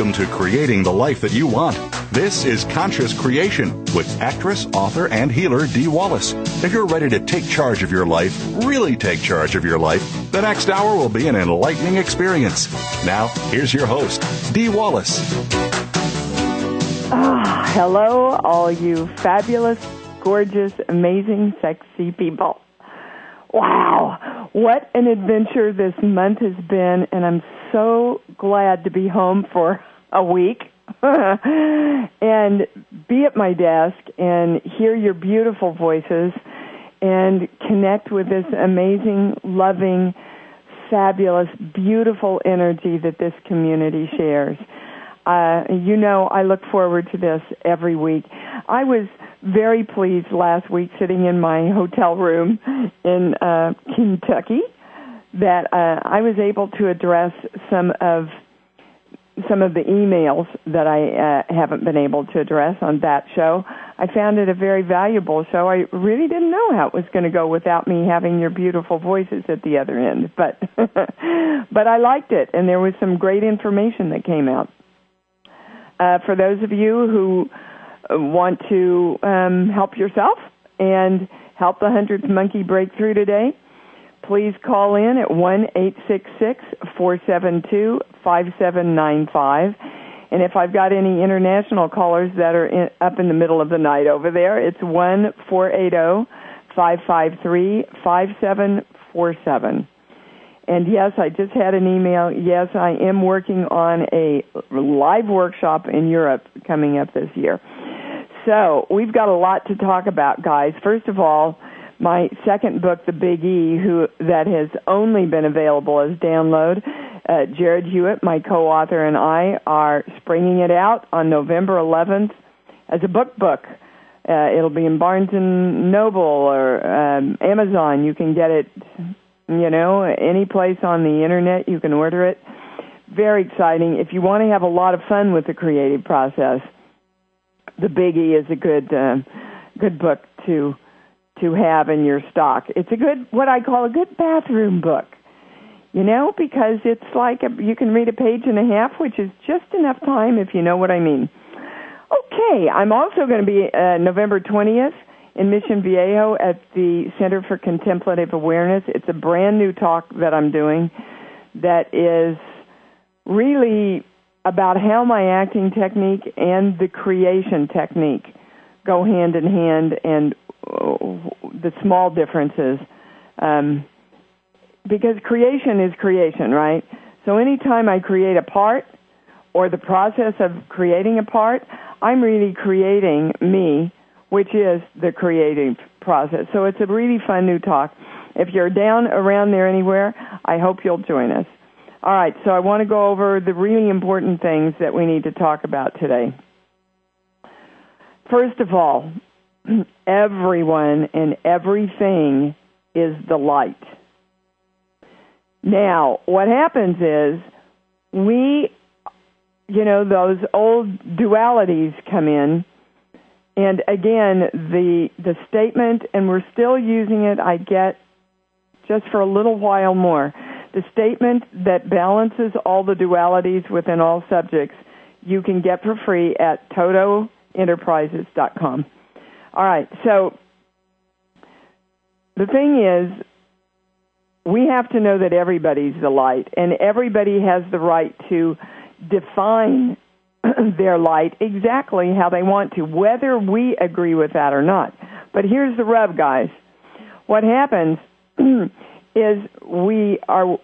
Welcome to Creating the Life That You Want. This is Conscious Creation with actress, author, and healer Dee Wallace. If you're ready to take charge of your life, really take charge of your life, the next hour will be an enlightening experience. Now, here's your host, Dee Wallace. Ah, hello, all you fabulous, gorgeous, amazing, sexy people. Wow, what an adventure this month has been, and I'm so glad to be home for a week and be at my desk and hear your beautiful voices and connect with this amazing, loving, fabulous, beautiful energy that this community shares. Uh, you know, I look forward to this every week. I was very pleased last week sitting in my hotel room in uh, Kentucky that uh, I was able to address some of some of the emails that I uh, haven't been able to address on that show. I found it a very valuable show. I really didn't know how it was going to go without me having your beautiful voices at the other end, but but I liked it, and there was some great information that came out. Uh, for those of you who want to um, help yourself and help the hundredth monkey break through today please call in at one eight six six four seven two five seven nine five. And if I've got any international callers that are in, up in the middle of the night over there, it's one four eight zero five five three five seven four seven. And yes, I just had an email. Yes, I am working on a live workshop in Europe coming up this year. So we've got a lot to talk about, guys. First of all, my second book, The Big E, who that has only been available as download. Uh, Jarrad Hewett, my co-author, and I are springing it out on November 11th as a book book. Uh, it'll be in Barnes and Noble or um, Amazon. You can get it, you know, any place on the internet. You can order it. Very exciting. If you want to have a lot of fun with the creative process, The Big E is a good, uh, good book to to have in your stock. It's a good, what I call a good bathroom book. You know, because it's like a, you can read a page and a half, which is just enough time if you know what I mean. Okay, I'm also going to be uh, November 20th in Mission Viejo at the Center for Contemplative Awareness. It's a brand new talk that I'm doing that is really about how my acting technique and the creation technique go hand in hand and the small differences. Um, because creation is creation, right? So anytime I create a part or the process of creating a part, I'm really creating me, which is the creative process. So it's a really fun new talk. If you're down around there anywhere, I hope you'll join us. All right, so I want to go over the really important things that we need to talk about today. First of all, everyone and everything is the light. Now, what happens is we, you know, those old dualities come in, and again, the the statement, and we're still using it. I get just for a little while more. The statement that balances all the dualities within all subjects, you can get for free at totoenterprises.com. All right. So the thing is, we have to know that everybody's the light, and everybody has the right to define their light exactly how they want to, whether we agree with that or not. But here's the rub, guys. What happens is we are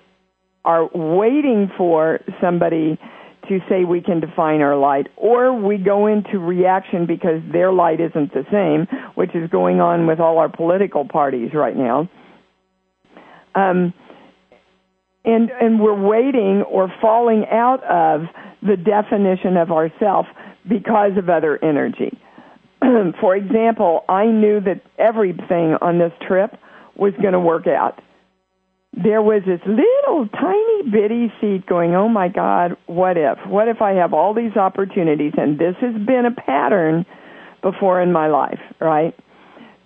are waiting for somebody to say we can define our light, or we go into reaction because their light isn't the same, which is going on with all our political parties right now. Um, and and we're waiting or falling out of the definition of ourself because of other energy. For example, I knew that everything on this trip was going to work out. There was this little tiny bitty seed going, oh my God, what if? What if I have all these opportunities? And this has been a pattern before in my life, right?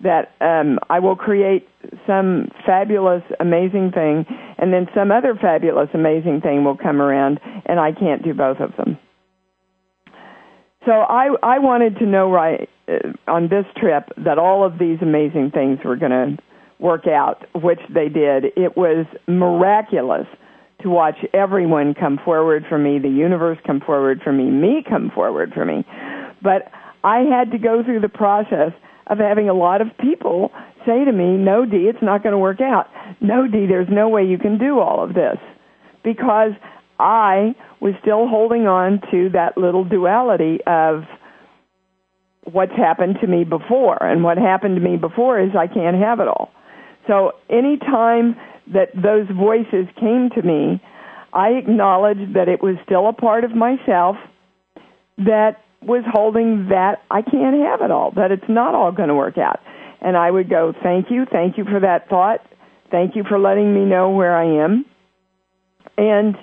That um, I will create some fabulous, amazing thing, and then some other fabulous, amazing thing will come around, and I can't do both of them. So I I wanted to know right uh, on this trip that all of these amazing things were going to work out, which they did. It was miraculous to watch everyone come forward for me, the universe come forward for me, me come forward for me. But I had to go through the process of having a lot of people say to me, no, Dee, it's not going to work out. No, Dee, there's no way you can do all of this. Because I was still holding on to that little duality of what's happened to me before. And what happened to me before is I can't have it all. So any time that those voices came to me, I acknowledged that it was still a part of myself that was holding that I can't have it all, that it's not all going to work out. And I would go, thank you, thank you for that thought. Thank you for letting me know where I am. And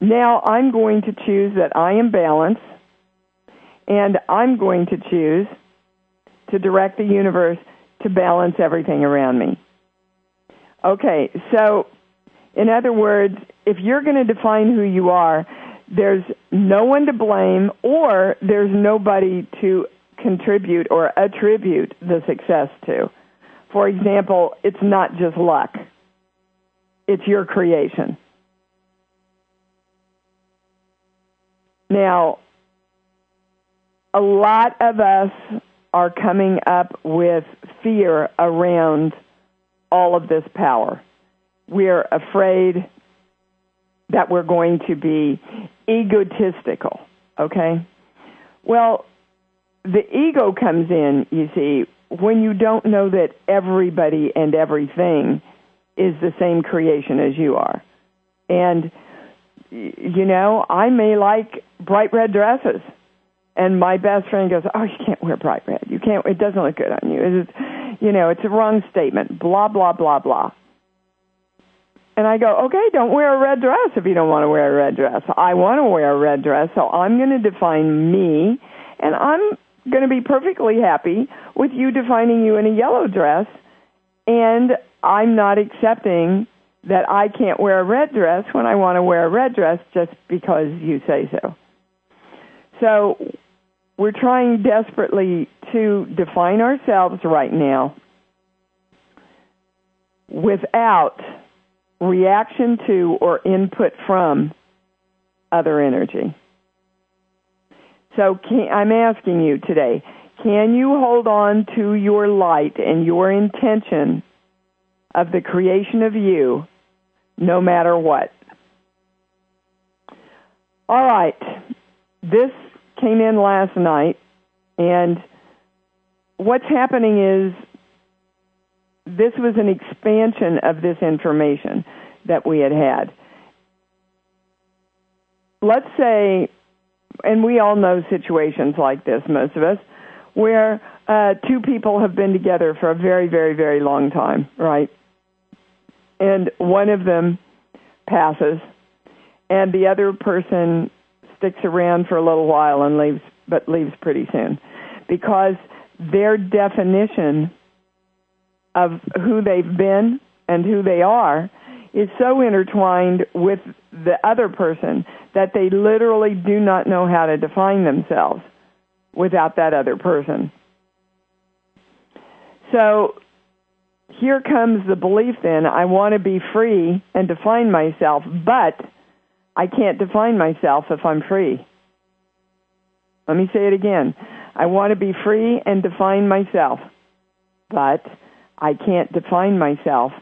now I'm going to choose that I am balanced, and I'm going to choose to direct the universe to balance everything around me. Okay, so in other words, if you're going to define who you are, there's no one to blame or there's nobody to contribute or attribute the success to. For example, it's not just luck. It's your creation. Now, a lot of us are coming up with fear around all of this power. We're afraid that we're going to be egotistical, okay? Well, the ego comes in, you see, when you don't know that everybody and everything is the same creation as you are. And, you know, I may like bright red dresses and my best friend goes, "Oh, you can't wear bright red. You can't. It doesn't look good on you. It's, you know, it's a wrong statement. Blah blah blah blah." And I go, "Okay, don't wear a red dress if you don't want to wear a red dress. I want to wear a red dress, so I'm going to define me, and I'm going to be perfectly happy with you defining you in a yellow dress, and I'm not accepting." That I can't wear a red dress when I want to wear a red dress just because you say so. So we're trying desperately to define ourselves right now without reaction to or input from other energy. So can, I'm asking you today, can you hold on to your light and your intention of the creation of you no matter what? All right. This came in last night, and what's happening is this was an expansion of this information that we had had. Let's say, and we all know situations like this, most of us, where uh, two people have been together for a very, very, very long time, right? And one of them passes, and the other person sticks around for a little while and leaves, but leaves pretty soon, because their definition of who they've been and who they are is so intertwined with the other person that they literally do not know how to define themselves without that other person. So here comes the belief then I want to be free and define myself, but I can't define myself if I'm free. Let me say it again. I want to be free and define myself, but I can't define myself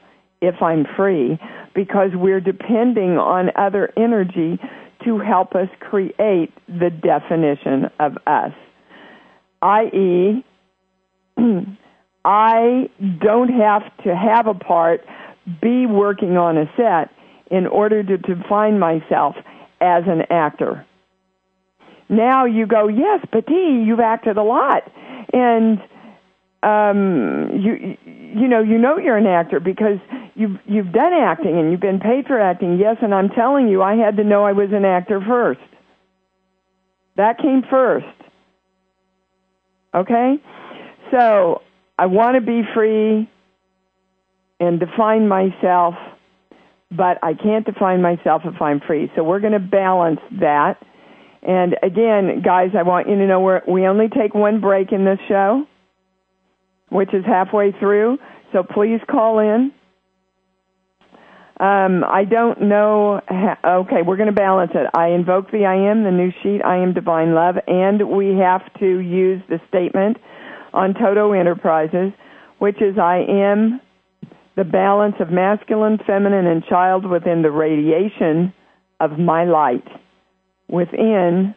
if I'm free because we're depending on other energy to help us create the definition of us. I.e., I don't have to have a part, be working on a set in order to define myself as an actor. Now you go, yes, Dee, you've acted a lot, and um, you you know you know you're an actor because you've you've done acting and you've been paid for acting. Yes, and I'm telling you, I had to know I was an actor first. That came first. Okay, so I want to be free and define myself, but I can't define myself if I'm free. So we're going to balance that. And again, guys, I want you to know we're, we only take one break in this show, which is halfway through. So please call in. Um, I don't know. Ha- okay, we're going to balance it. I invoke the I am, the new sheet, I am divine love, and we have to use the statement on Toto Enterprises, which is I am the balance of masculine, feminine, and child within the radiation of my light, within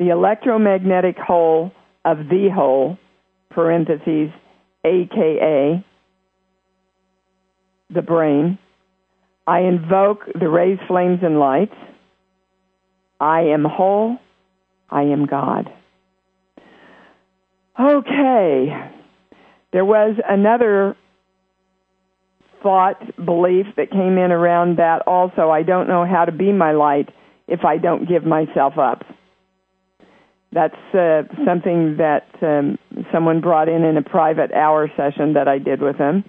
the electromagnetic whole of the whole, parentheses, aka the brain. I invoke the rays, flames, and lights. I am whole. I am God. Okay. There was another thought, belief that came in around that also. I don't know how to be my light if I don't give myself up. That's uh, something that um, someone brought in in a private hour session that I did with them,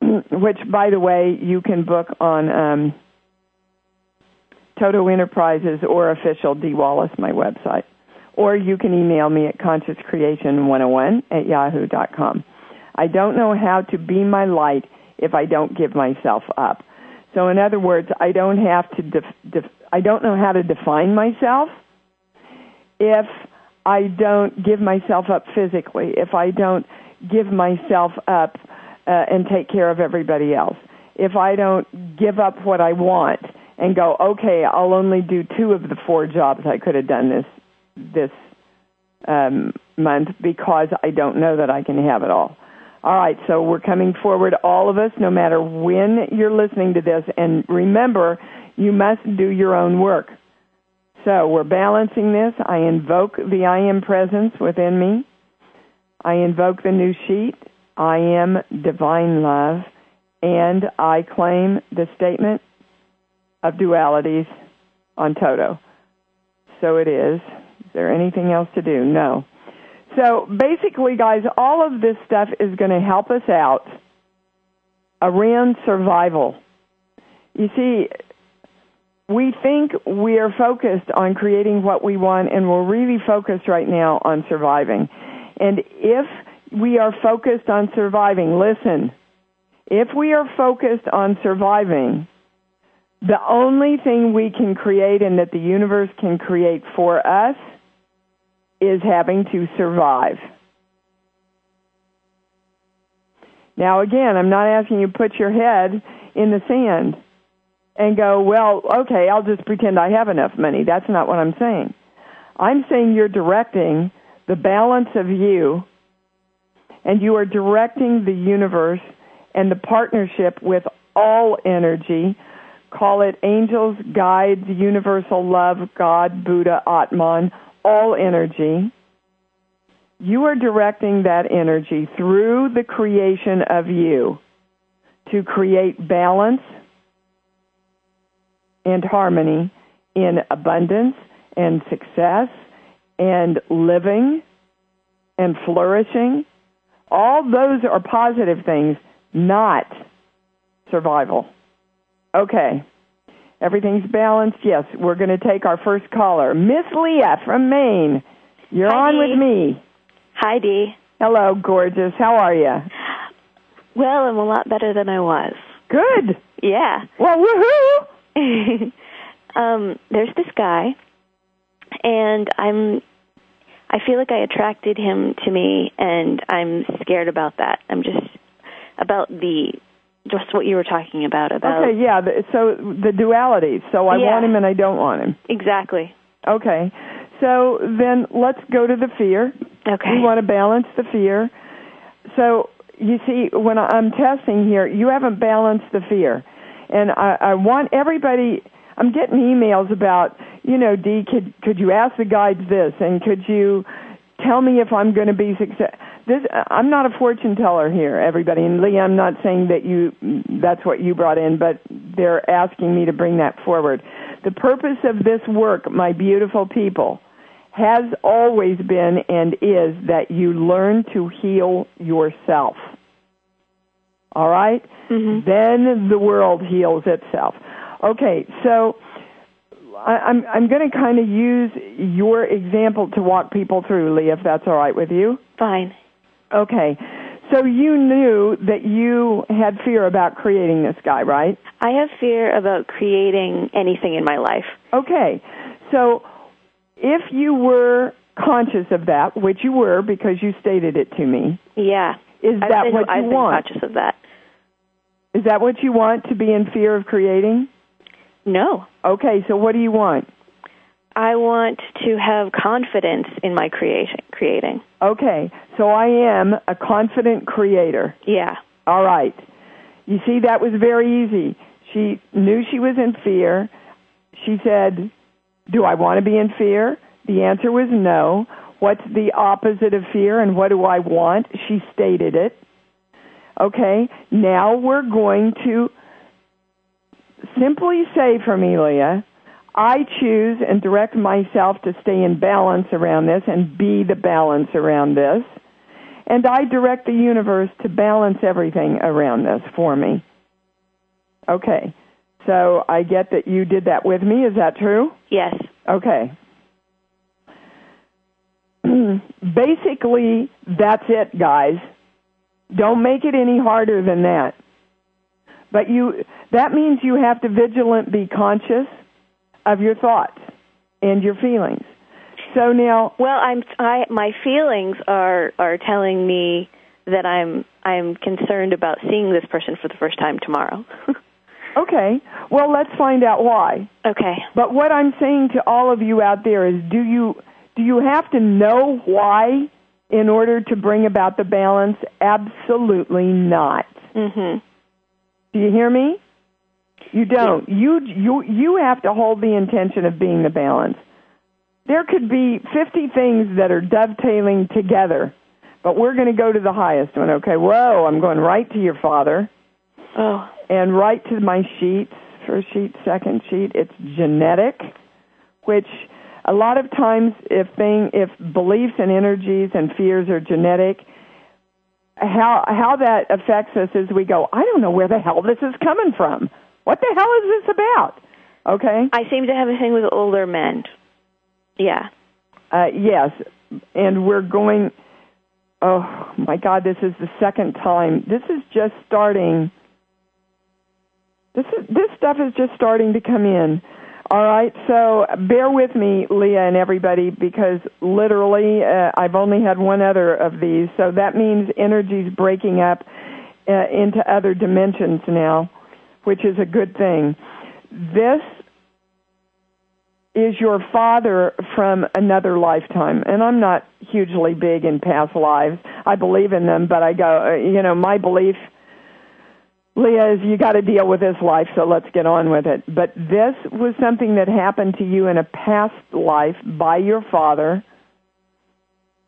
which, by the way, you can book on um, Toto Enterprises or official d wallace my website or you can email me at consciouscreation101 at yahoo.com. I don't know how to be my light if I don't give myself up. So in other words, I don't have to def- def- I don't know how to define myself if I don't give myself up physically, if I don't give myself up uh, and take care of everybody else. If I don't give up what I want and go, okay, I'll only do two of the four jobs I could have done this this um, month because I don't know that I can have it all. All right, so we're coming forward, all of us, no matter when you're listening to this. And remember, you must do your own work. So we're balancing this. I invoke the I am presence within me. I invoke the new sheet. I am divine love. And I claim the statement of dualities on Toto. So it is. Is there anything else to do? No. So basically, guys, all of this stuff is going to help us out around survival. You see, we think we are focused on creating what we want, and we're really focused right now on surviving. And if we are focused on surviving, listen, if we are focused on surviving, the only thing we can create and that the universe can create for us is having to survive. Now, again, I'm not asking you to put your head in the sand and go, well, okay, I'll just pretend I have enough money. That's not what I'm saying. I'm saying you're directing the balance of you and you are directing the universe and the partnership with all energy. Call it angels, guides, universal love, God, Buddha, Atman, all energy. You are directing that energy through the creation of you to create balance and harmony in abundance and success and living and flourishing. All those are positive things, not survival. Okay. Everything's balanced. Yes, we're going to take our first caller. Miss Leah from Maine. You're Hi, on Dee. with me. Hi, Dee. Hello, gorgeous. How are you? Well, I'm a lot better than I was. Good. Yeah. Well, woohoo! um, there's this guy, and I'm. I feel like I attracted him to me, and I'm scared about that. I'm just about the just what you were talking about about Okay, yeah. The, so the duality. So I Yeah. want him and I don't want him. exactly. Okay. So then let's go to the fear. Okay. We want to balance the fear. So you see, when I'm testing here, you haven't balanced the fear, and I, I want everybody. I'm getting emails about, you know, Dee, could could you ask the guides this, and could you tell me if I'm going to be success? This uh, I'm not a fortune teller here, everybody, and Lee, I'm not saying that you that's what you brought in, but they're asking me to bring that forward. The purpose of this work, my beautiful people, has always been and is that you learn to heal yourself. All right? Mm-hmm. Then the world heals itself. Okay, so I, I'm I'm going to kind of use your example to walk people through, Lee, if that's all right with you. Fine. Okay, so you knew that you had fear about creating this guy, right? I have fear about creating anything in my life. Okay, so if you were conscious of that, which you were because you stated it to me, Yeah. is that been, what you I've want? conscious of that. Is that what you want to be in fear of creating? No. Okay, so what do you want? I want to have confidence in my creation creating. Okay, so I am a confident creator. Yeah. All right. You see, that was very easy. She knew she was in fear. She said, Do I want to be in fear? The answer was no. What's the opposite of fear and what do I want? She stated it. Okay, now we're going to simply say for me, Leah, I choose and direct myself to stay in balance around this and be the balance around this. And I direct the universe to balance everything around this for me. Okay. So I get that you did that with me. Is that true? Yes. Okay. Basically, that's it, guys. Don't make it any harder than that. But you that means you have to vigilant be conscious of your thoughts and your feelings. So now Well, I'm I my feelings are are telling me that I'm I'm concerned about seeing this person for the first time tomorrow. okay, well let's find out why. okay. But what I'm saying to all of you out there is do you do you have to know why in order to bring about the balance? Absolutely not. Mhm. Do you hear me? You don't. You you you have to hold the intention of being the balance. There could be 50 things that are dovetailing together, but we're going to go to the highest one. Okay. Whoa, I'm going right to your father Oh. and right to my sheets. First sheet, second sheet. It's genetic, which a lot of times if thing if beliefs and energies and fears are genetic, how how that affects us is we go, I don't know where the hell this is coming from. What the hell is this about? Okay? I seem to have a thing with older men. Yeah. Uh, yes, and we're going. Oh my God! This is the second time. This is just starting. This is this stuff is just starting to come in. All right, so bear with me, Leah, and everybody, because literally uh, I've only had one other of these, so that means energy's breaking up uh, into other dimensions now, which is a good thing. This is your father from another lifetime. And I'm not hugely big in past lives. I believe in them, but I go, uh, you know, my belief, Leah, is you got to deal with this life, so let's get on with it. But this was something that happened to you in a past life by your father.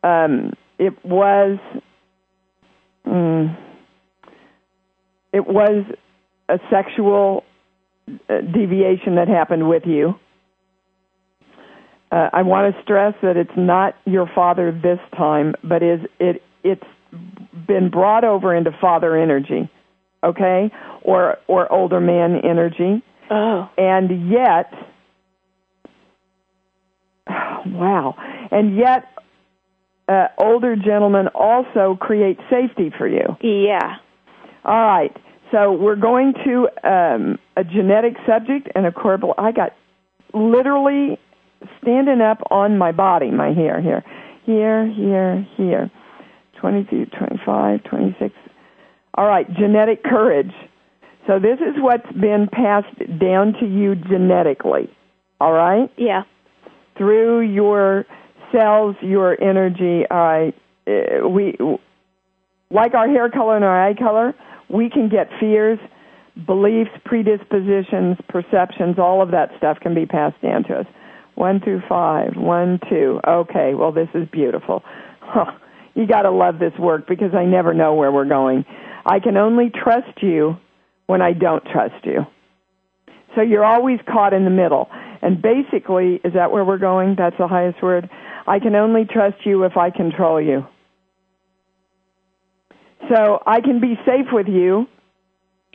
Um, it was, mm, it was a sexual uh, deviation that happened with you. Uh, I want to stress that it's not your father this time, but is it it's been brought over into father energy, okay, or or older man energy, Oh. and yet, wow, and yet, uh, older gentlemen also create safety for you. Yeah. All right. So we're going to um, a genetic subject and a corporal. I got literally standing up on my body, my hair here, here, here, here. 22, 25, 26. All right, genetic courage. So this is what's been passed down to you genetically. All right? Yeah. Through your cells, your energy. All right. Uh, we like our hair color and our eye color, we can get fears, beliefs, predispositions, perceptions, all of that stuff can be passed down to us. One through five, one, two. Okay, well, this is beautiful. Huh. You got to love this work because I never know where we're going. I can only trust you when I don't trust you. So you're always caught in the middle. And basically, is that where we're going? That's the highest word. I can only trust you if I control you. So I can be safe with you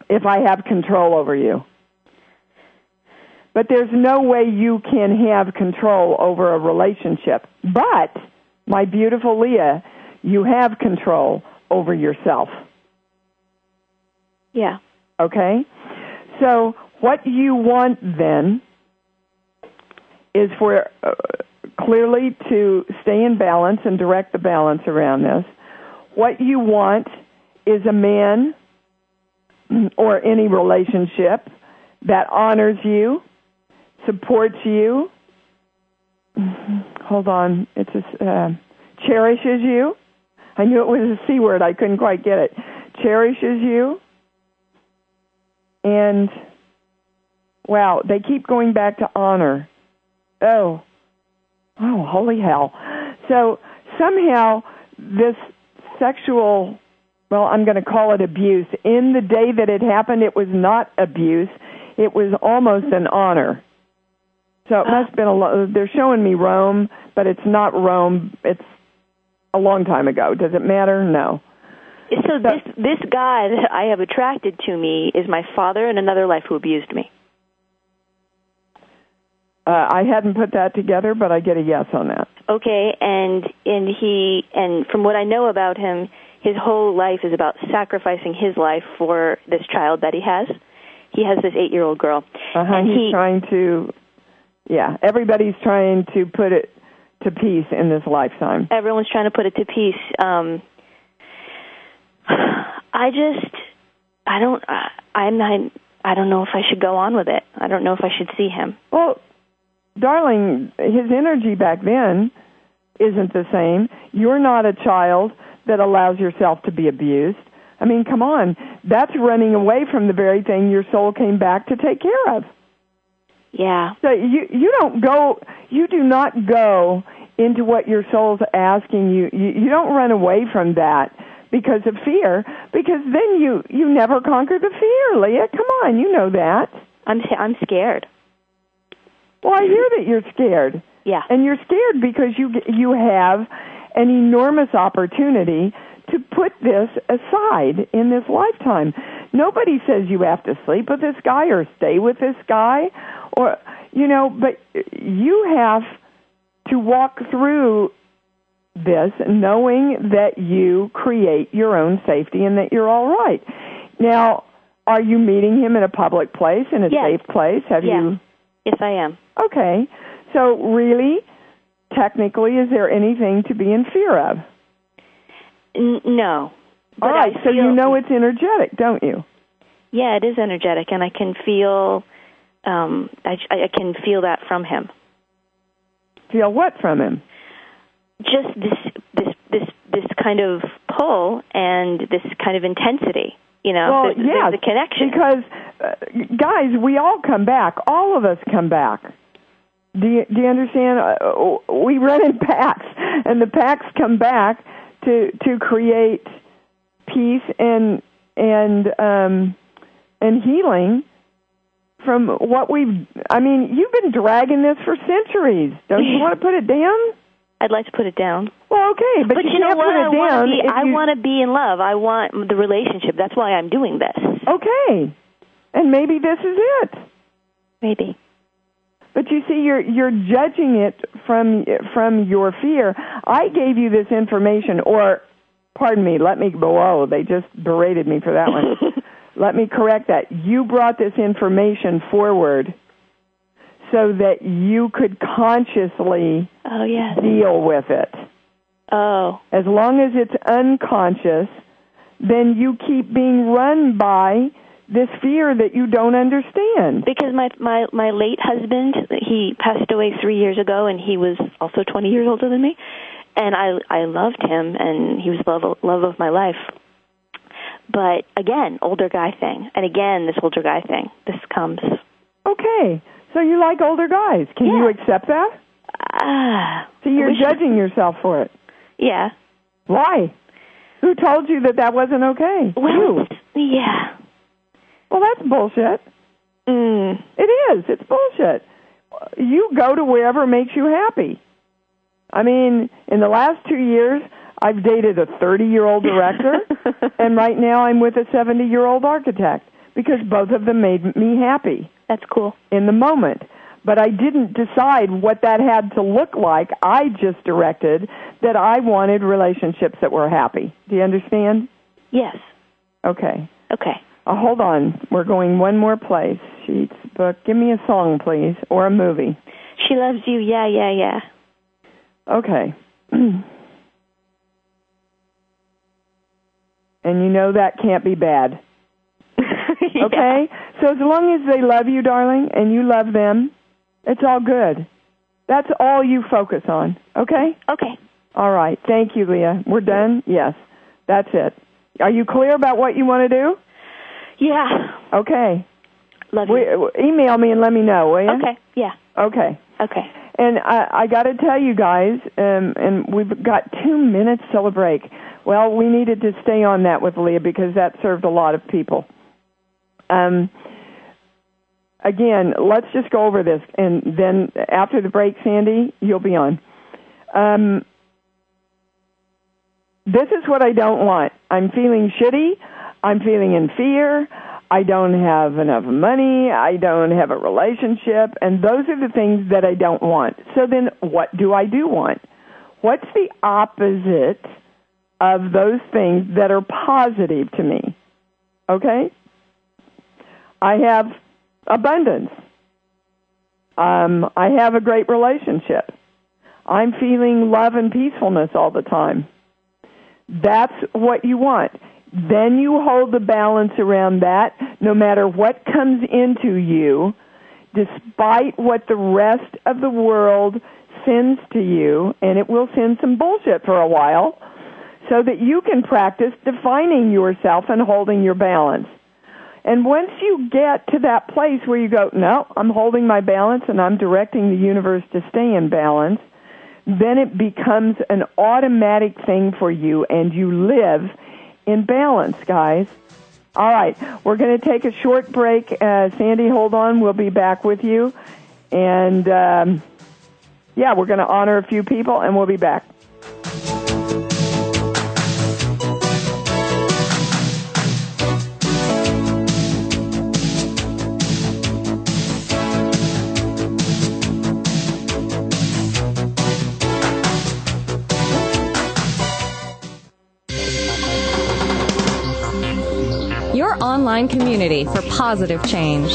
if I have control over you. But there's no way you can have control over a relationship. But, my beautiful Leah, you have control over yourself. Yeah. Okay? So, what you want then is for uh, clearly to stay in balance and direct the balance around this. What you want is a man or any relationship that honors you, supports you. Hold on, it's a, uh, cherishes you. I knew it was a c word. I couldn't quite get it. Cherishes you, and wow, they keep going back to honor. Oh, oh, holy hell! So somehow this sexual well, I'm going to call it abuse. In the day that it happened, it was not abuse. It was almost an honor. So it must have been a lo- they're showing me Rome, but it's not Rome. It's a long time ago. Does it matter? No. So this this guy that I have attracted to me is my father in another life who abused me. Uh, I hadn't put that together, but I get a yes on that. Okay, and and he and from what I know about him, his whole life is about sacrificing his life for this child that he has. He has this eight year old girl. Uh-huh. And He's he, trying to, yeah, everybody's trying to put it to peace in this lifetime. everyone's trying to put it to peace. Um, I just, I don't, I, I'm not, I don't know if I should go on with it. I don't know if I should see him. Well, darling, his energy back then isn't the same. You're not a child that allows yourself to be abused. I mean, come on. That's running away from the very thing your soul came back to take care of. Yeah. So you you don't go you do not go into what your soul's asking you. You you don't run away from that because of fear because then you you never conquer the fear, Leah. Come on, you know that. I'm, I'm scared. Well, I hear that you're scared. Yeah. And you're scared because you you have an enormous opportunity to put this aside in this lifetime. Nobody says you have to sleep with this guy or stay with this guy or you know, but you have to walk through this knowing that you create your own safety and that you're all right. Now, are you meeting him in a public place, in a Yes. safe place? Have Yeah. you Yes, I am. Okay. So really, technically, is there anything to be in fear of? N- no. All right. I So you know it's energetic, don't you? Yeah, it is energetic, and I can feel. Um, I, I can feel that from him. Feel what from him? Just this, this, this, this kind of pull and this kind of intensity. You know, well, there's, yes, there's a connection. Because, uh, guys, we all come back. All of us come back. Do you, do you understand? Uh, we run in packs, and the packs come back to to create peace and and um, and healing from what we've. I mean, you've been dragging this for centuries. Don't you want to put it down? I'd like to put it down. Well, okay, but, But you, you know what? I want to be. I you- want to be in love. I want the relationship. That's why I'm doing this. Okay, and maybe this is it. Maybe. But you see, you're you're judging it from from your fear. I gave you this information, or pardon me, let me, whoa, they just berated me for that one. let me correct that. You brought this information forward so that you could consciously Oh yes. deal with it. Oh. As long as it's unconscious, then you keep being run by this fear that you don't understand. Because my my my late husband, he passed away 3 years ago and he was also 20 years older than me. And I I loved him and he was the love, love of my life. But again, older guy thing. And again, this older guy thing. This comes Okay. So you like older guys. Can Yeah. you accept that? ah. See, you're I judging yourself for it. Yeah. Why? Who told you that that wasn't okay? Well, you. yeah. Well, that's bullshit. Mm. It is. It's bullshit. You go to wherever makes you happy. I mean, in the last two years, I've dated a 30 year old director, and right now I'm with a 70 year old architect because both of them made me happy That's cool. in the moment. But I didn't decide what that had to look like. I just directed that I wanted relationships that were happy. Do you understand? Yes. Okay. Okay. Uh, hold on. We're going one more place. Sheets, book. Give me a song, please, or a movie. She loves you. Yeah, yeah, yeah. Okay. and you know that can't be bad. Yeah. Okay? So as long as they love you, darling, and you love them, it's all good. That's all you focus on. Okay? Okay. All right. Thank you, Leah. We're done? Yes. That's it. Are you clear about what you want to do? Yeah. Okay. Love We, you. email me and let me know, will you? Okay. Yeah. Okay. Okay. And I, I got to tell you guys, um, and we've got two minutes till a break. Well, we needed to stay on that with Leah because that served a lot of people. Um, again, let's just go over this, and then after the break, Sandy, you'll be on. Um, this is what I don't want. I'm feeling shitty. I'm feeling in fear. I don't have enough money. I don't have a relationship. And those are the things that I don't want. So then what do I do want? What's the opposite of those things that are positive to me? Okay? I have abundance. Um, I have a great relationship. I'm feeling love and peacefulness all the time. That's what you want. Then you hold the balance around that no matter what comes into you, despite what the rest of the world sends to you, and it will send some bullshit for a while, so that you can practice defining yourself and holding your balance. And once you get to that place where you go, no, I'm holding my balance and I'm directing the universe to stay in balance, then it becomes an automatic thing for you and you live in balance, guys. All right, we're going to take a short break. Uh, Sandy, hold on. We'll be back with you. And um, yeah, we're going to honor a few people and we'll be back. Online community for positive change.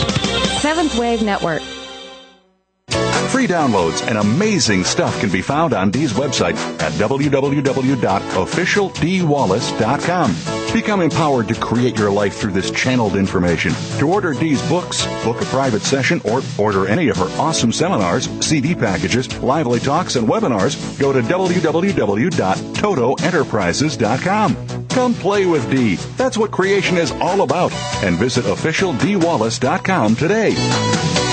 Seventh Wave Network. Free downloads and amazing stuff can be found on Dee's website at www.officialdwallace.com. Become empowered to create your life through this channeled information. To order Dee's books, book a private session, or order any of her awesome seminars, CD packages, lively talks, and webinars, go to www.totoenterprises.com. Come play with Dee. That's what creation is all about. And visit officialdwallace.com today.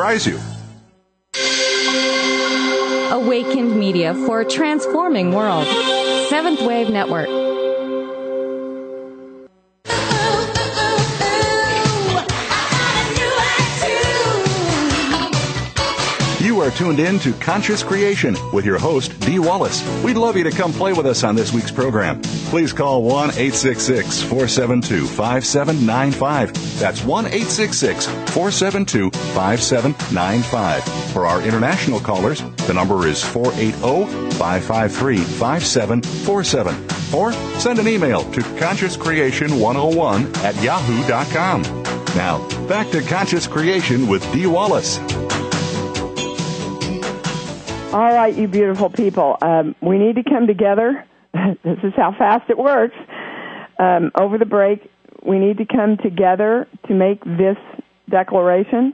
you. Awakened Media for a transforming world. Seventh Wave Network. Are tuned in to Conscious Creation with your host, Dee Wallace. We'd love you to come play with us on this week's program. Please call 1 866 472 5795. That's 1 866 472 5795. For our international callers, the number is 480 553 5747. Or send an email to consciouscreation101 at yahoo.com. Now, back to Conscious Creation with Dee Wallace. All right, you beautiful people. Um, we need to come together. this is how fast it works. Um, over the break, we need to come together to make this declaration.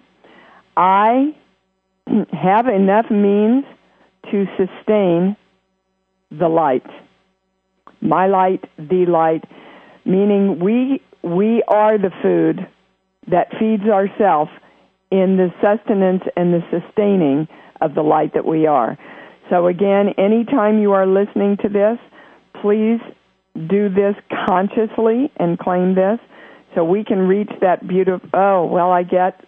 I have enough means to sustain the light. My light, the light, meaning we we are the food that feeds ourselves in the sustenance and the sustaining of the light that we are. So again, anytime you are listening to this, please do this consciously and claim this so we can reach that beautiful, oh, well, I get,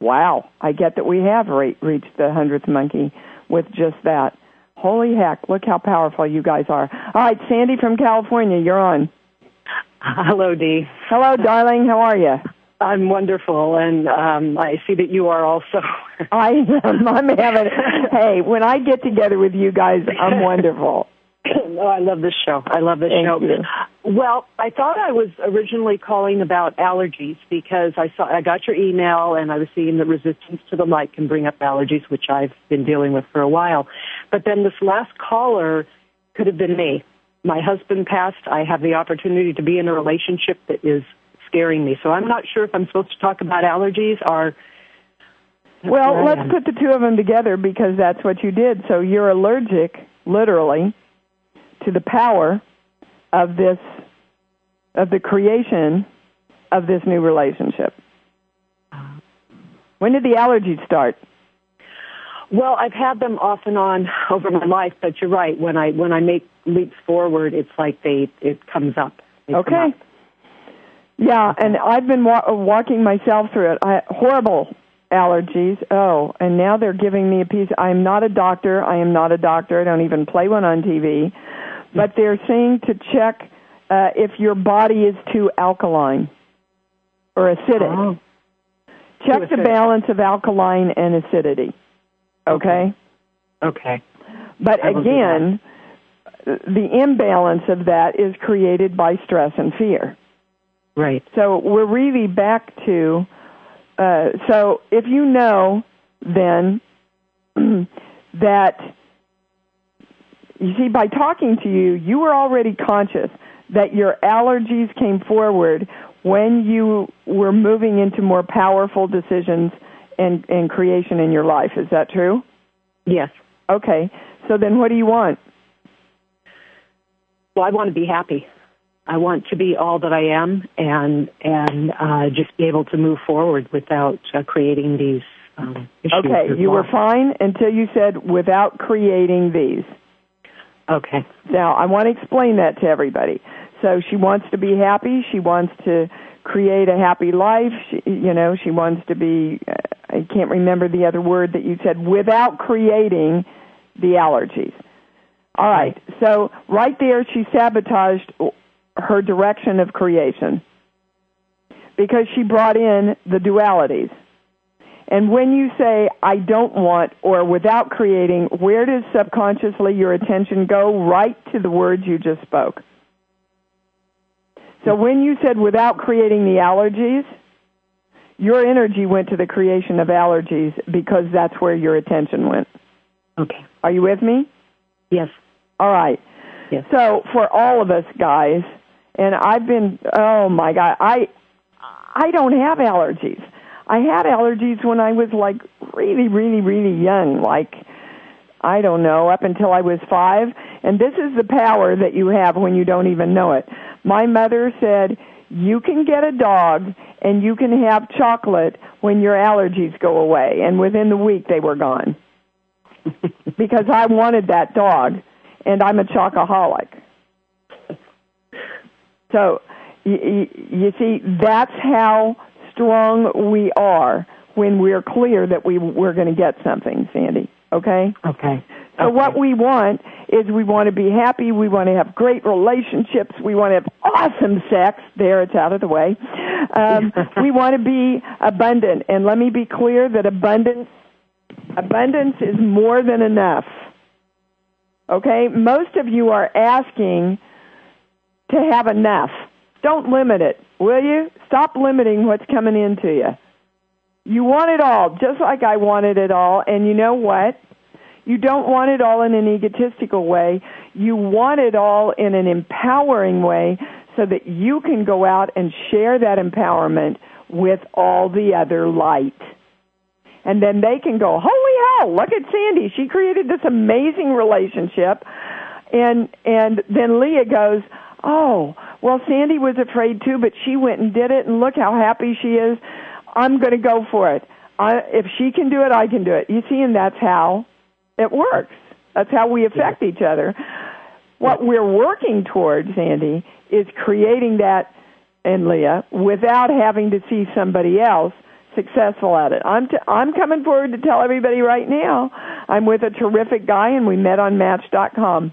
wow, I get that we have re- reached the hundredth monkey with just that. Holy heck, look how powerful you guys are. All right, Sandy from California, you're on. Hello, Dee. Hello, darling. How are you? I'm wonderful, and um, I see that you are also. I am. I'm having. Hey, when I get together with you guys, I'm wonderful. oh, I love this show. I love this Thank show. you. Well, I thought I was originally calling about allergies because I saw I got your email and I was seeing that resistance to the light can bring up allergies, which I've been dealing with for a while. But then this last caller could have been me. My husband passed. I have the opportunity to be in a relationship that is scaring me. So I'm not sure if I'm supposed to talk about allergies or. Well, let's put the two of them together because that's what you did. So you're allergic, literally, to the power of this, of the creation of this new relationship. When did the allergies start? Well, I've had them off and on over my life, but you're right. When I when I make leaps forward, it's like they it comes up. They come Okay. up. Yeah, and I've been wa- walking myself through it. I horrible allergies. Oh, and now they're giving me a piece. I'm not a doctor. I am not a doctor. I don't even play one on TV. But they're saying to check uh, if your body is too alkaline or acidic. Oh. Check Too the balance of alkaline and acidity. Okay? Okay. But I will do again, the imbalance of that is created by stress and fear. Right. So we're really back to. Uh, so if you know then that you see by talking to you, you were already conscious that your allergies came forward when you were moving into more powerful decisions and, and creation in your life. Is that true? Yes. Okay. So then what do you want? Well, I want to be happy. I want to be all that I am, and and uh, just be able to move forward without uh, creating these um, issues. Okay, you were fine until you said without creating these. Okay. Now, I want to explain that to everybody. So she wants to be happy. She wants to create a happy life. She, you know, she wants to be. Uh, I can't remember the other word that you said. Without creating the allergies. All right. So right there, she sabotaged her direction of creation because she brought in the dualities. And when you say, I don't want, or without creating, where does subconsciously your attention go? Right to the words you just spoke. So when you said without creating the allergies, your energy went to the creation of allergies because that's where your attention went. Okay. Are you with me? Yes. All right. Yes. So for all of us guys, and I've been oh my god, I I don't have allergies. I had allergies when I was like really, really, really young, like I don't know, up until I was five. And this is the power that you have when you don't even know it. My mother said, you can get a dog and you can have chocolate when your allergies go away. And within the week, they were gone. because I wanted that dog, and I'm a chocoholic. So, you, you see, that's how strong we are when we're clear that we, we're going to get something, Sandy. Okay? Okay. So okay. what we want is we want to be happy, we want to have great relationships, we want to have awesome sex. There, it's out of the way. Um, we want to be abundant, and let me be clear that abundance abundance is more than enough. Okay, most of you are asking to have enough. Don't limit it, will you? Stop limiting what's coming into you. You want it all, just like I wanted it all, and you know what? You don't want it all in an egotistical way. You want it all in an empowering way so that you can go out and share that empowerment with all the other light. And then they can go, holy hell, look at Sandy. She created this amazing relationship. And, and then Leah goes, oh, well, Sandy was afraid too, but she went and did it, and look how happy she is. I'm going to go for it. I, if she can do it, I can do it. You see, and that's how it works. That's how we affect each other. What we're working towards, Sandy, is creating that in Leah without having to see somebody else successful at it. I'm t- I'm coming forward to tell everybody right now. I'm with a terrific guy, and we met on Match.com.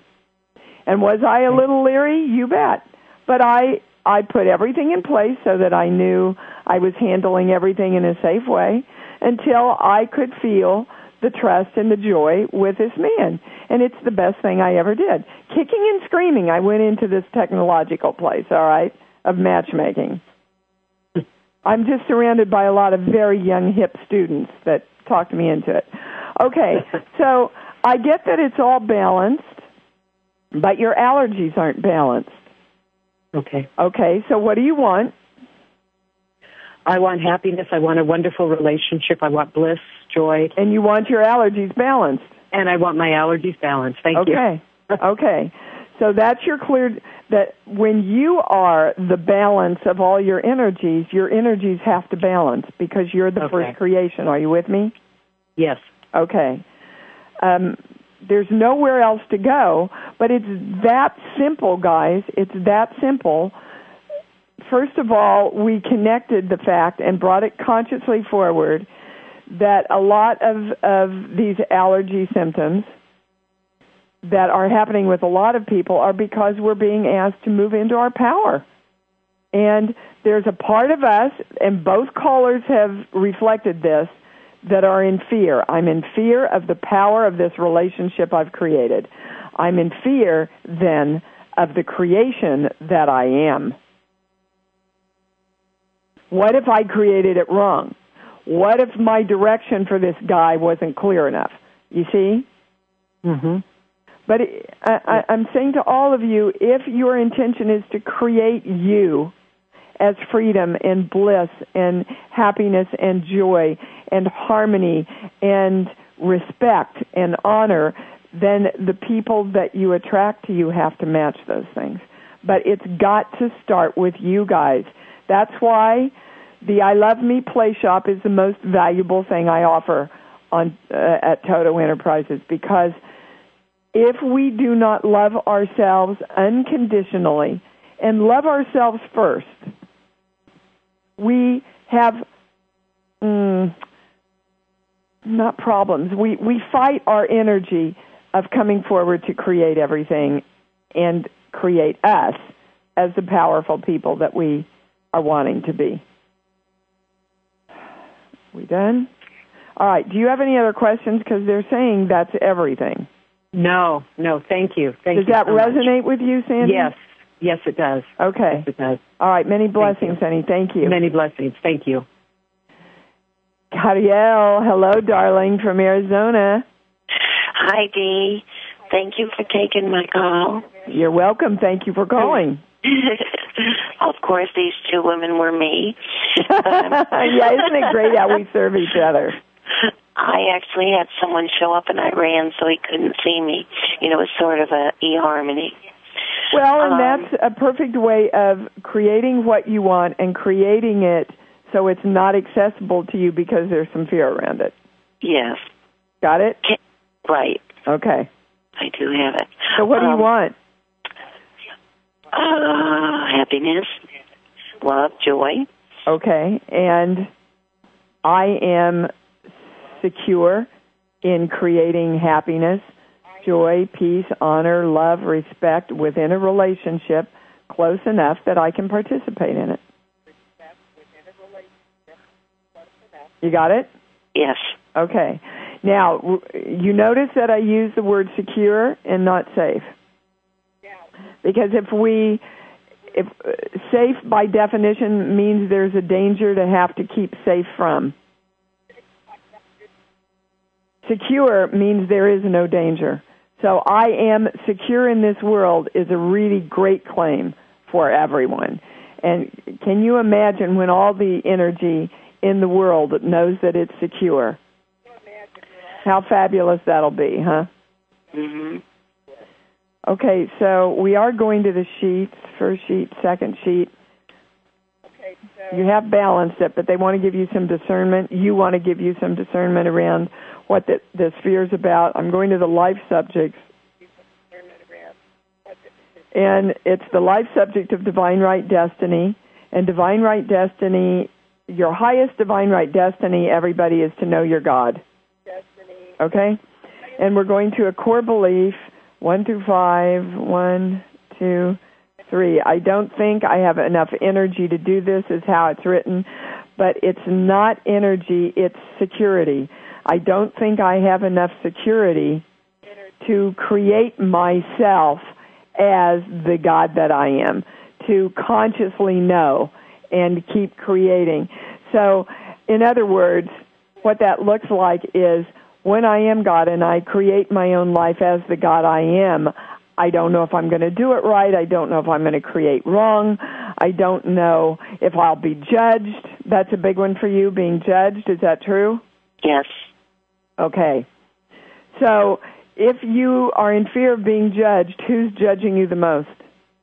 And was I a little leery? You bet. But I I put everything in place so that I knew I was handling everything in a safe way until I could feel the trust and the joy with this man. And it's the best thing I ever did. Kicking and screaming, I went into this technological place, all right, of matchmaking. I'm just surrounded by a lot of very young, hip students that talked me into it. Okay, so I get that it's all balanced, but your allergies aren't balanced. Okay. Okay, so what do you want? I want happiness. I want a wonderful relationship. I want bliss, joy. And you want your allergies balanced. And I want my allergies balanced. Thank okay. you. Okay. okay. So that's your clear that when you are the balance of all your energies, your energies have to balance because you're the okay. first creation. Are you with me? Yes. Okay. Um, there's nowhere else to go, but it's that simple, guys. It's that simple. First of all, we connected the fact and brought it consciously forward that a lot of, of these allergy symptoms that are happening with a lot of people are because we're being asked to move into our power. And there's a part of us, and both callers have reflected this, that are in fear. I'm in fear of the power of this relationship I've created. I'm in fear, then, of the creation that I am. What if I created it wrong? What if my direction for this guy wasn't clear enough? You see? Mm-hmm. But I, I, I'm saying to all of you, if your intention is to create you as freedom and bliss and happiness and joy and harmony and respect and honor, then the people that you attract to you have to match those things. But it's got to start with you guys. That's why the I Love Me Play Shop is the most valuable thing I offer on uh, at Toto Enterprises because if we do not love ourselves unconditionally and love ourselves first, we have mm, not problems. We we fight our energy of coming forward to create everything and create us as the powerful people that we are wanting to be. We done? All right. Do you have any other questions? Because they're saying that's everything. No, no. Thank you. Thank does you that so resonate much. with you, Sandy? Yes. Yes, it does. Okay. Yes, it does. All right. Many blessings, honey. Thank you. Many blessings. Thank you. Cariel, hello, darling, from Arizona. Hi, Dee. Thank you for taking my call. You're welcome. Thank you for calling. of course, these two women were me. yeah, isn't it great how we serve each other? I actually had someone show up and I ran so he couldn't see me. You know, it was sort of a e-harmony. Well, and Um, that's a perfect way of creating what you want and creating it so it's not accessible to you because there's some fear around it. Yes. Got it? Right. Okay. I do have it. So what do you Um, want? Uh, happiness, love, joy. Okay. And I am secure in creating happiness, joy, peace, honor, love, respect within a relationship close enough that I can participate in it. You got it? Yes. Okay. Now, you notice that I use the word secure and not safe. Because if we, if uh, safe by definition means there's a danger to have to keep safe from. Secure means there is no danger. So I am secure in this world is a really great claim for everyone. And can you imagine when all the energy in the world that knows that it's secure? How fabulous that'll be, huh? Mhm. Okay, so we are going to the sheets, first sheet, second sheet. Okay, so you have balanced it, but they want to give you some discernment. You want to give you some discernment around what the, the sphere is about. I'm going to the life subjects. And it's the life subject of divine right destiny. And divine right destiny, your highest divine right destiny, everybody, is to know your God. Destiny. Okay? And we're going to a core belief, one through five, one, two, three. I don't think I have enough energy to do this, is how it's written, but it's not energy, it's security. I don't think I have enough security to create myself as the God that I am, to consciously know and keep creating. So, in other words, what that looks like is when I am God and I create my own life as the God I am, I don't know if I'm going to do it right. I don't know if I'm going to create wrong. I don't know if I'll be judged. That's a big one for you, being judged. Is that true? Yes. Okay. So, if you are in fear of being judged, who's judging you the most?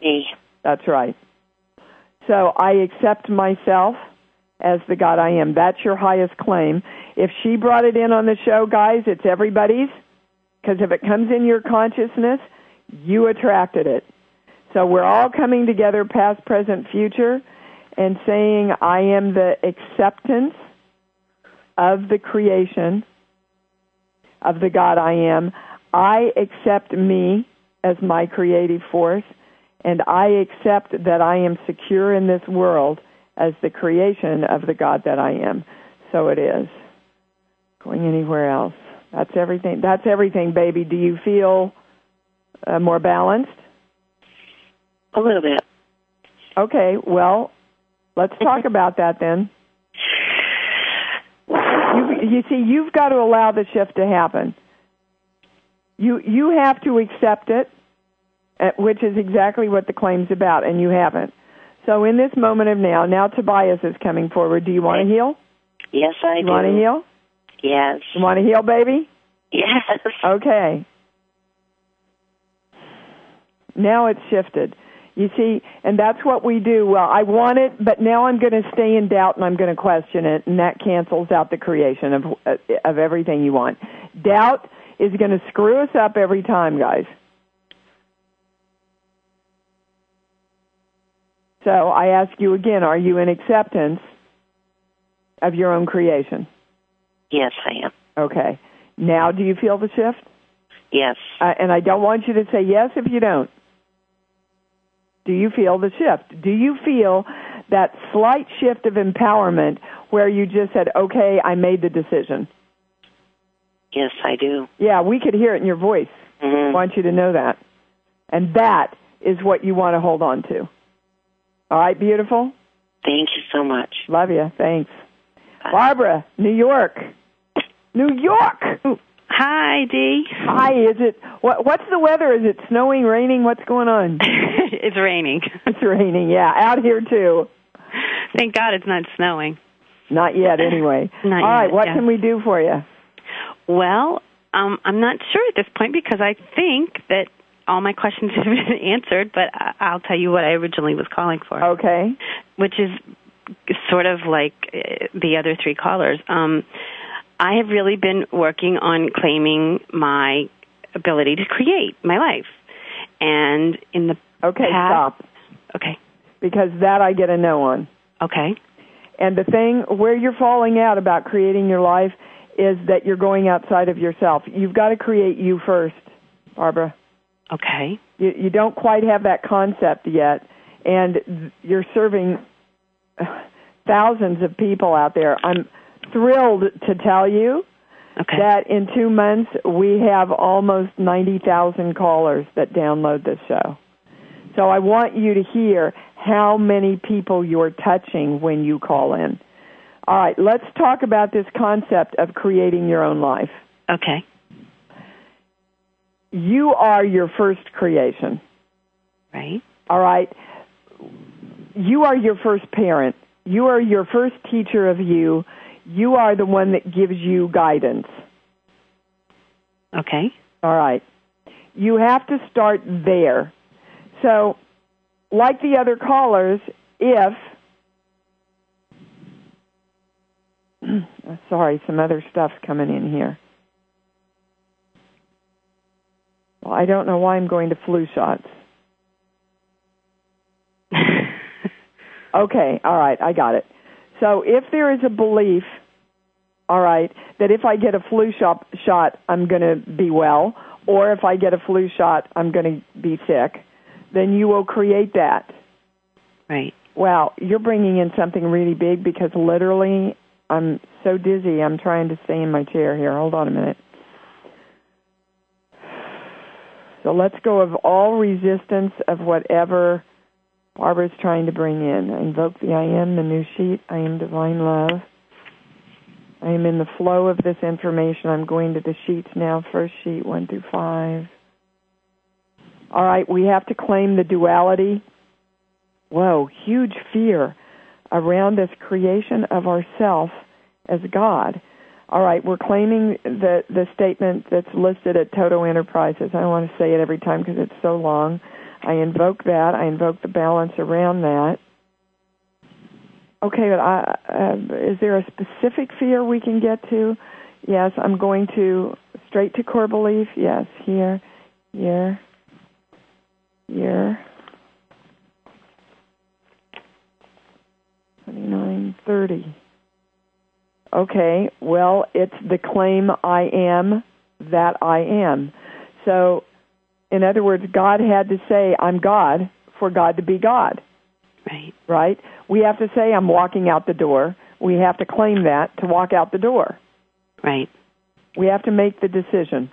Me. That's right. So I accept myself as the God I am. That's your highest claim. If she brought it in on the show, guys, it's everybody's. Because if it comes in your consciousness, you attracted it. So we're all coming together, past, present, future, and saying, I am the acceptance of the creation of the God I am. I accept me as my creative force, and I accept that I am secure in this world as the creation of the God that I am. So it is. Going anywhere else. That's everything. That's everything, baby. Do you feel uh, more balanced? A little bit. Okay, well, let's talk about that then. You, you see, you've got to allow the shift to happen. You you have to accept it, which is exactly what the claim's about, and you haven't. So in this moment of now, now Tobias is coming forward. Do you want to heal? Yes, I You do. want to heal? Yes. You want to heal, baby? Yes. Okay. Now it's shifted. You see, and that's what we do. Well, I want it, but now I'm going to stay in doubt and I'm going to question it, and that cancels out the creation of uh, of everything you want. Doubt is going to screw us up every time, guys. So I ask you again: Are you in acceptance of your own creation? Yes, I am. Okay. Now, do you feel the shift? Yes. Uh, and I don't want you to say yes if you don't. Do you feel the shift? Do you feel that slight shift of empowerment where you just said, okay, I made the decision? Yes, I do. Yeah, we could hear it in your voice. I hmm want you to know that. And that is what you want to hold on to. All right, beautiful? Thank you so much. Love you. Thanks. Barbara, New York. New York. Hi, Dee. Hi. Is it what? What's the weather? Is it snowing, raining? What's going on? it's raining. It's raining. Yeah, out here too. Thank God it's not snowing. Not yet, anyway. Not All right. yet, What yeah. can we do for you? Well, um, I'm not sure at this point because I think that all my questions have been answered, but I'll tell you what I originally was calling for. Okay. Which is sort of like uh, the other three callers. Um, I have really been working on claiming my ability to create my life. And in the Okay. past, Stop. Okay. Because that I get a no on. Okay. And the thing where you're falling out about creating your life is that you're going outside of yourself. You've got to create you first, Barbara. Okay. You, you don't quite have that concept yet, and you're serving uh, thousands of people out there. I'm thrilled to tell you Okay. that in two months we have almost 90,000 callers that download this show. So I want you to hear how many people you're touching when you call in. All right, let's talk about this concept of creating your own life. Okay. You are your first creation. Right. All right. You are your first parent. You are your first teacher of you. You are the one that gives you guidance. Okay. All right. You have to start there. So, like the other callers, if sorry, some other stuff's coming in here. Well, I don't know why I'm going to flu shots. okay, all right, I got it. So if there is a belief, all right, that if I get a flu shot, shot I'm going to be well, or if I get a flu shot, I'm going to be sick, then you will create that. Right. Wow, you're bringing in something really big because literally I'm so dizzy. I'm trying to stay in my chair here. Hold on a minute. So let's go of all resistance of whatever Barbara's trying to bring in. I invoke the I am, the new sheet. I am divine love. I am in the flow of this information. I'm going to the sheets now. First sheet, one through five. All right, we have to claim the duality. Whoa, huge fear around this creation of ourself as God. All right, we're claiming the the statement that's listed at Toto Enterprises. I don't want to say it every time because it's so long. I invoke that. I invoke the balance around that. Okay, but I, uh, is there a specific fear we can get to? Yes, I'm going to straight to core belief. Yes, here, here, here. 29, 30. Okay, well, it's the claim I am that I am. So, in other words, God had to say, I'm God for God to be God. Right. Right? We have to say, I'm walking out the door. We have to claim that to walk out the door. Right. We have to make the decision,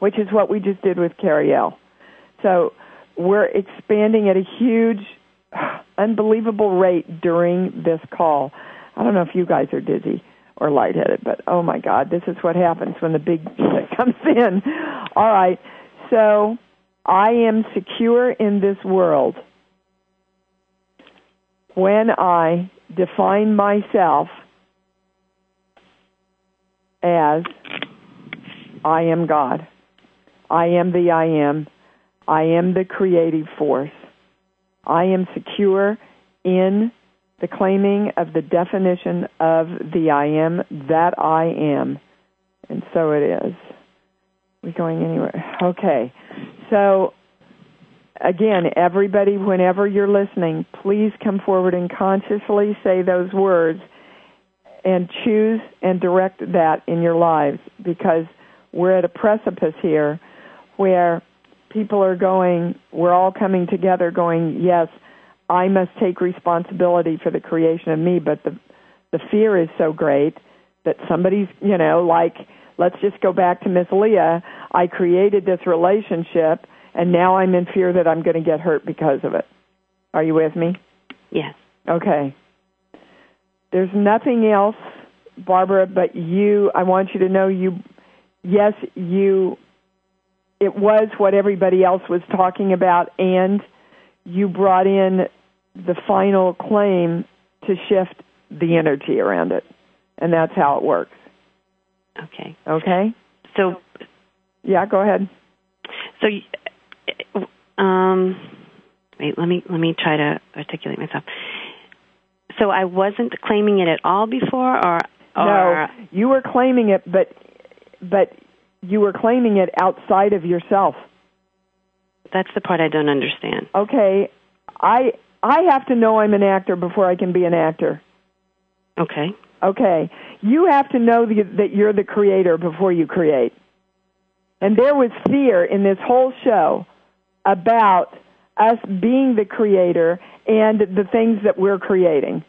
which is what we just did with Carrie L. So, we're expanding at a huge, unbelievable rate during this call. I don't know if you guys are dizzy or lightheaded, but oh my God, this is what happens when the big comes in. All right, so I am secure in this world when I define myself as I am God. I am the I am. I am the creative force. I am secure in the claiming of the definition of the I am that I am. And so it is. We going anywhere? Okay. So again, everybody, whenever you're listening, please come forward and consciously say those words and choose and direct that in your lives because we're at a precipice here where people are going, we're all coming together going, yes, I must take responsibility for the creation of me, but the the fear is so great that somebody's, you know, like let's just go back to Miss Leah, I created this relationship and now I'm in fear that I'm going to get hurt because of it. Are you with me? Yes. Okay. There's nothing else, Barbara, but you. I want you to know you. Yes, you. It was what everybody else was talking about, and you brought in the final claim to shift the energy around it, and that's how it works. Okay. Okay. So, Yeah, go ahead. so, um, wait. Let me let me try to articulate myself. So I wasn't claiming it at all before, or or No, you were claiming it, but but you were claiming it outside of yourself. that's the part I don't understand. Okay, I I have to know I'm an actor before I can be an actor. Okay. Okay, you have to know the, that you're the creator before you create. And there was fear in this whole show about us being the creator and the things that we're creating.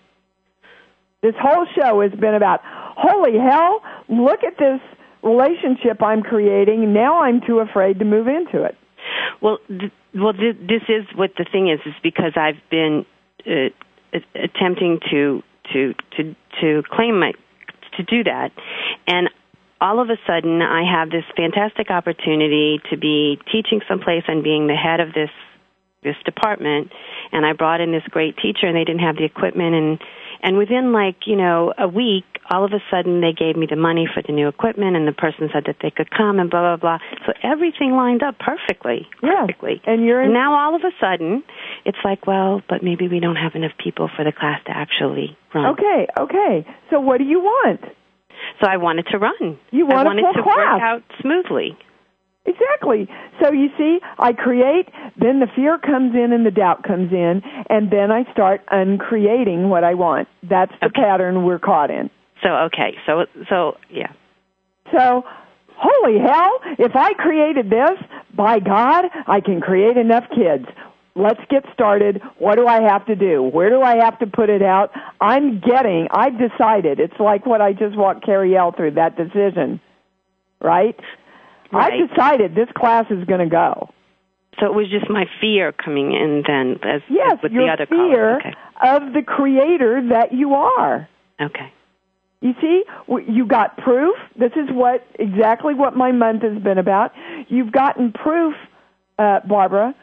This whole show has been about, holy hell, look at this relationship I'm creating. Now I'm too afraid to move into it. Well, th- well, th- this is what the thing is. Is because I've been uh, attempting to to to to claim my to do that, and all of a sudden I have this fantastic opportunity to be teaching someplace and being the head of this this department and I brought in this great teacher and they didn't have the equipment and and within like, you know, a week all of a sudden they gave me the money for the new equipment and the person said that they could come and blah blah blah. So everything lined up perfectly. Perfectly. And you're in- And now all of a sudden it's like, well, but maybe we don't have enough people for the class to actually run. Okay, okay. So what do you want? So I wanted to run. You want I wanted to class. work out smoothly. Exactly. So you see, I create, then the fear comes in and the doubt comes in, and then I start uncreating what I want. That's the pattern we're caught in. So okay, so so yeah. So, holy hell, if I created this, by God, I can create enough kids. Let's get started. What do I have to do? Where do I have to put it out? I'm getting, I've decided. It's like what I just walked Carrie L through, that decision. Right? Right. I've decided this class is going to go. So it was just my fear coming in then as Yes, with your the other fear callers. of the creator that you are. Okay. You see, you got proof. This is what exactly what my month has been about. You've gotten proof, uh, Barbara,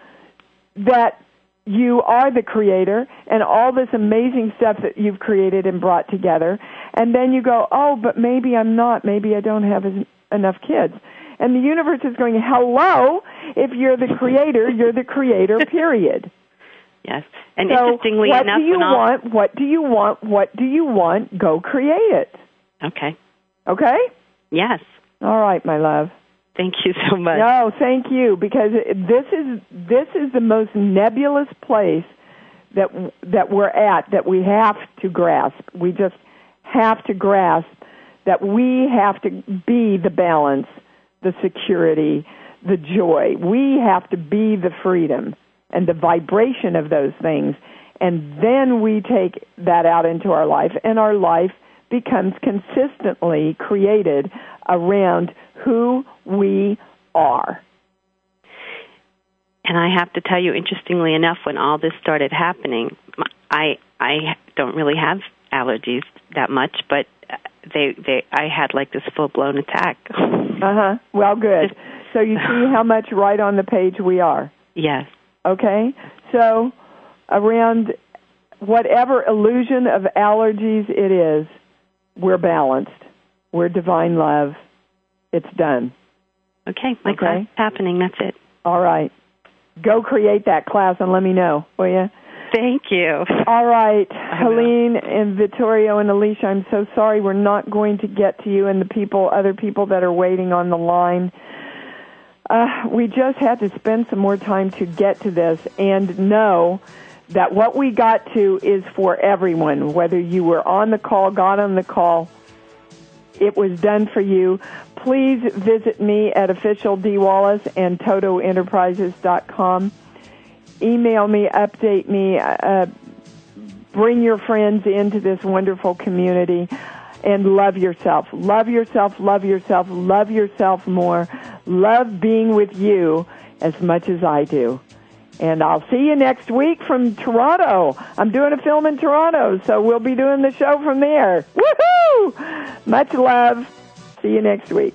that you are the creator and all this amazing stuff that you've created and brought together. And then you go, oh, but maybe I'm not. Maybe I don't have as, enough kids. And the universe is going, hello, if you're the creator, you're the creator, period. Yes. And so interestingly what enough do you want? What do you want? What do you want? Go create it. Okay. Okay? Yes. All right, my love. Thank you so much. No, thank you because this is this is the most nebulous place that that we're at that we have to grasp. We just have to grasp that we have to be the balance, the security, the joy. We have to be the freedom and the vibration of those things. And then we take that out into our life, and our life becomes consistently created around who we are. And I have to tell you, interestingly enough, when all this started happening, I I don't really have allergies that much, but they they I had like this full blown attack. Uh huh. Well, good. So you see how much right on the page we are. yes. Okay? So around whatever illusion of allergies it is, we're balanced. We're divine love. It's done. Okay. My Okay. class is happening. That's it. All right. Go create that class and let me know, will you? Thank you. All right. Helene and Vittorio and Alicia, I'm so sorry we're not going to get to you and the people, other people that are waiting on the line. Uh, we just had to spend some more time to get to this and know that what we got to is for everyone, whether you were on the call, got on the call, it was done for you. Please visit me at official Dee Wallace and. Email me, update me, uh, bring your friends into this wonderful community and love yourself. Love yourself, love yourself, love yourself more. Love being with you as much as I do. And I'll see you next week from Toronto. I'm doing a film in Toronto, so we'll be doing the show from there. Woohoo! Much love. See you next week.